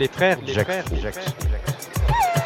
les frères, les Jacques, frères, Jacques, Jacques.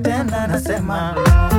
Tena tena nasema. sababu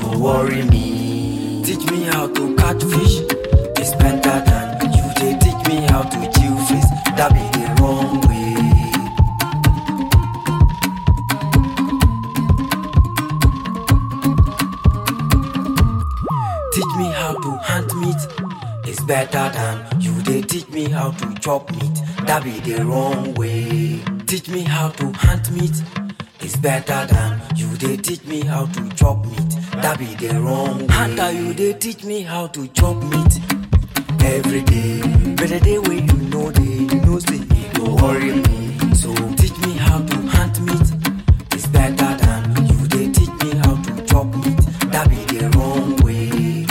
go worry me. Teach me how to catch fish. It's better than you dey teach me how to chew face. That be the wrong way. Teach me how to hunt meat. It's better than you they teach me how to chop meat. That be the wrong way. Teach me how to hunt meat. It's better than you they teach me how to chop meat. That be the wrong way. Hunter, you they teach me how to chop meat every day. But the day when you know they you know say it go worry me. So teach me how to hunt meat. It's better than you they teach me how to chop meat. That be the wrong way.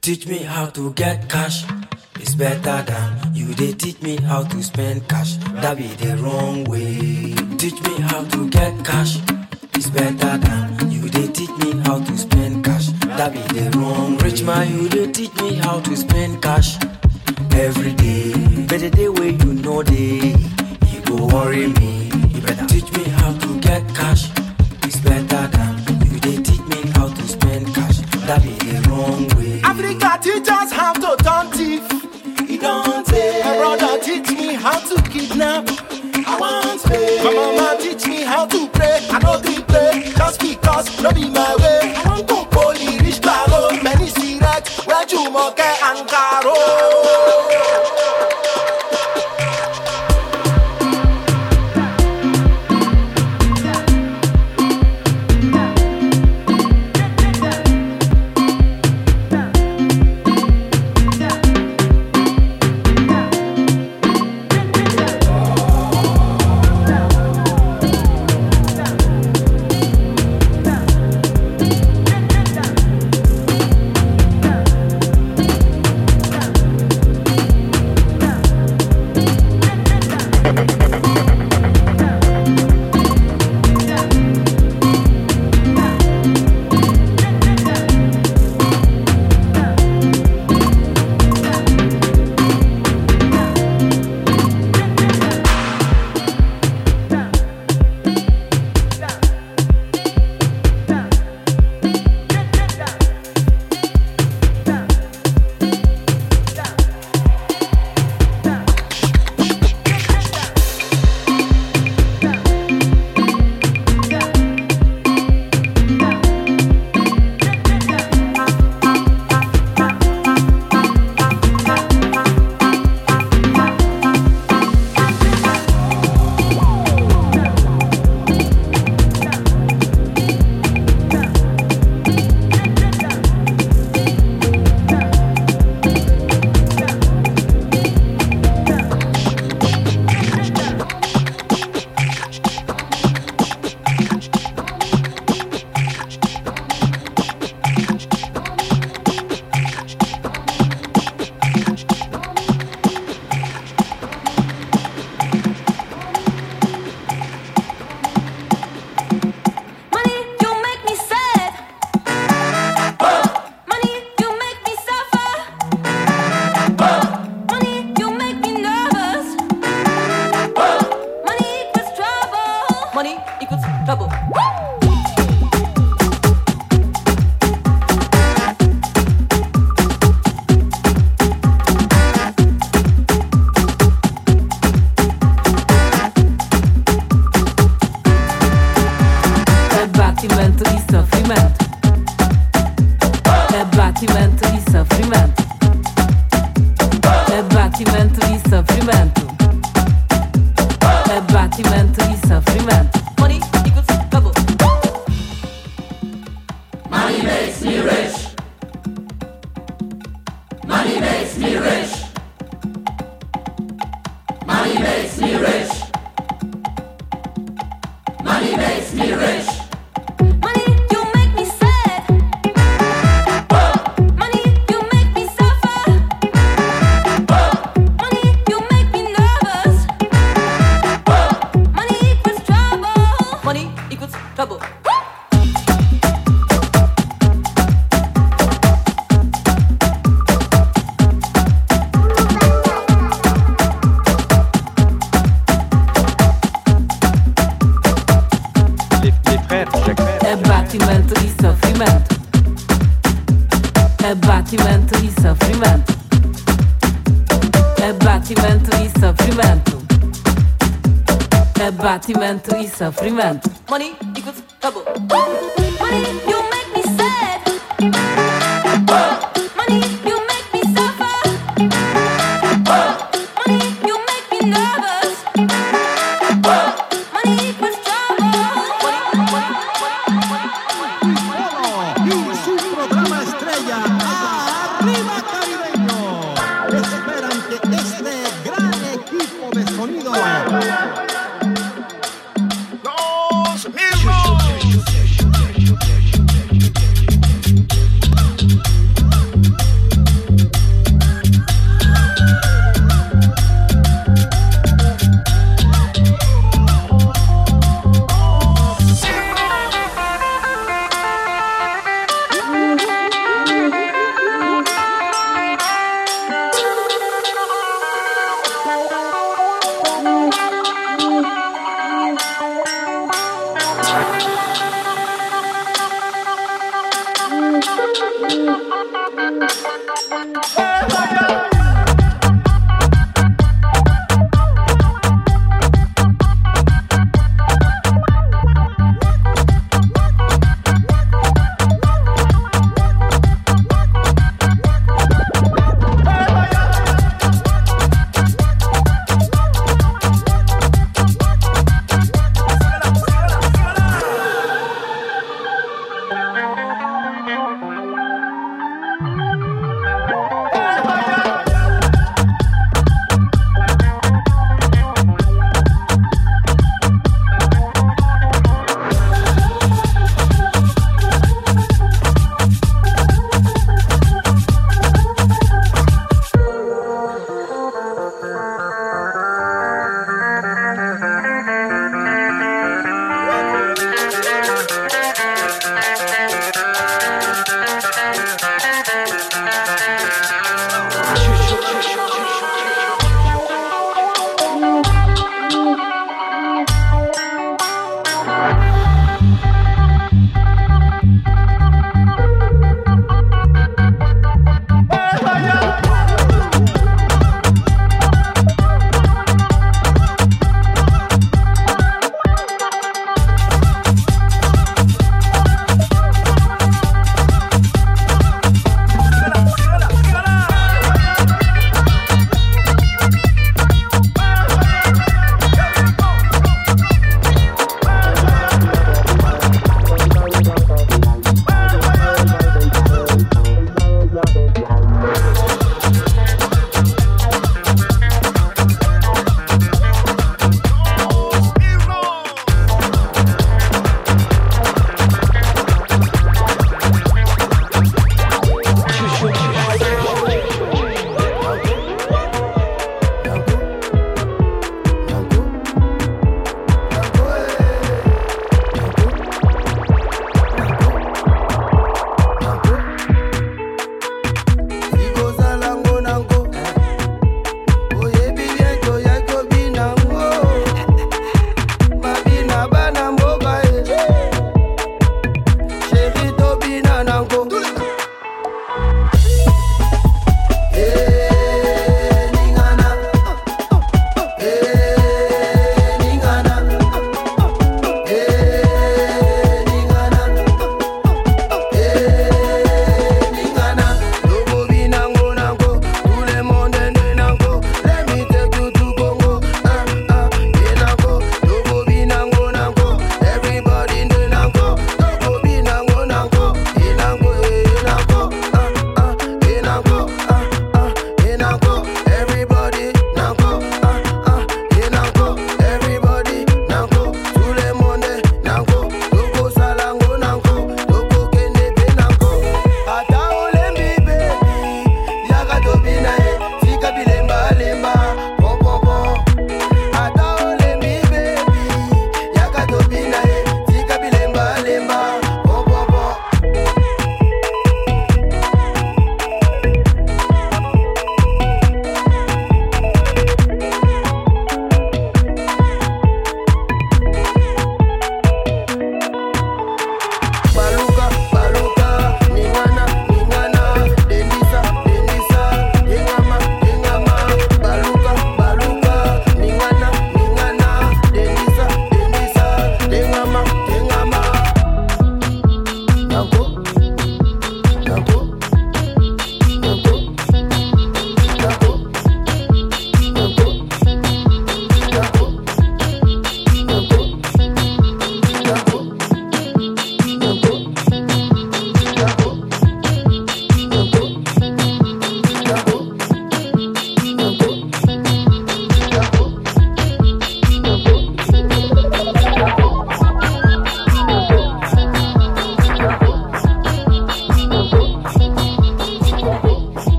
Teach me how to get cash. It's better than how to spend cash. That be the wrong way. Teach me how to get cash. It's better than you they teach me how to spend cash. That be the wrong Rich man, you they teach me how to spend cash My mama teach me how to pray. I know to play just because no be my way. I want to poly rich claro. Many see cigarettes where you moke and caro. Batimento de sofrimento. Money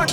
La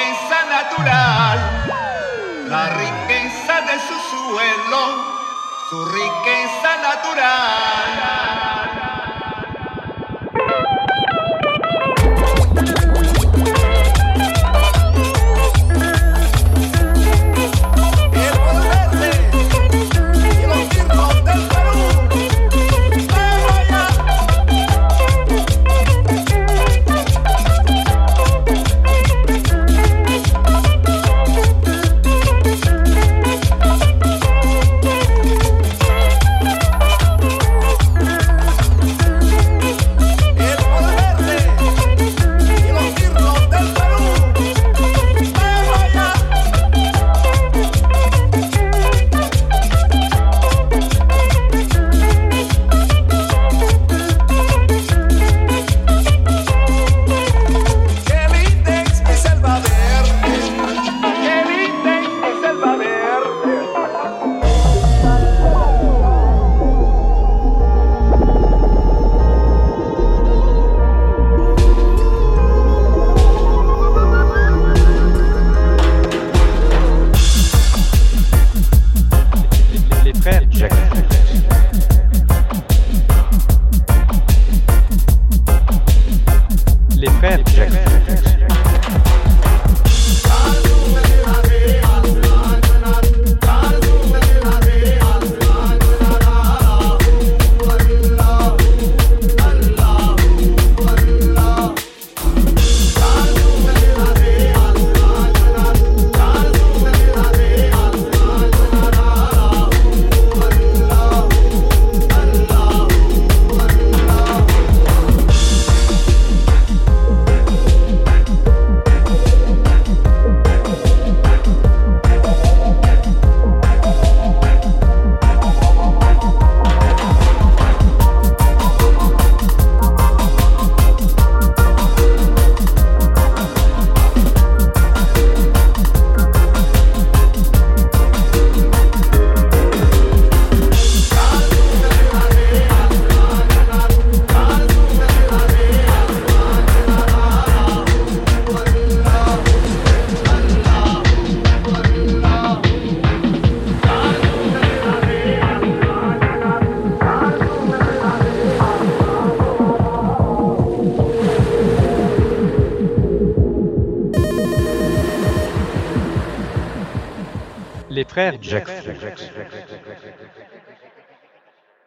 riqueza natural. La riqueza de su suelo, su riqueza natural. Jackson.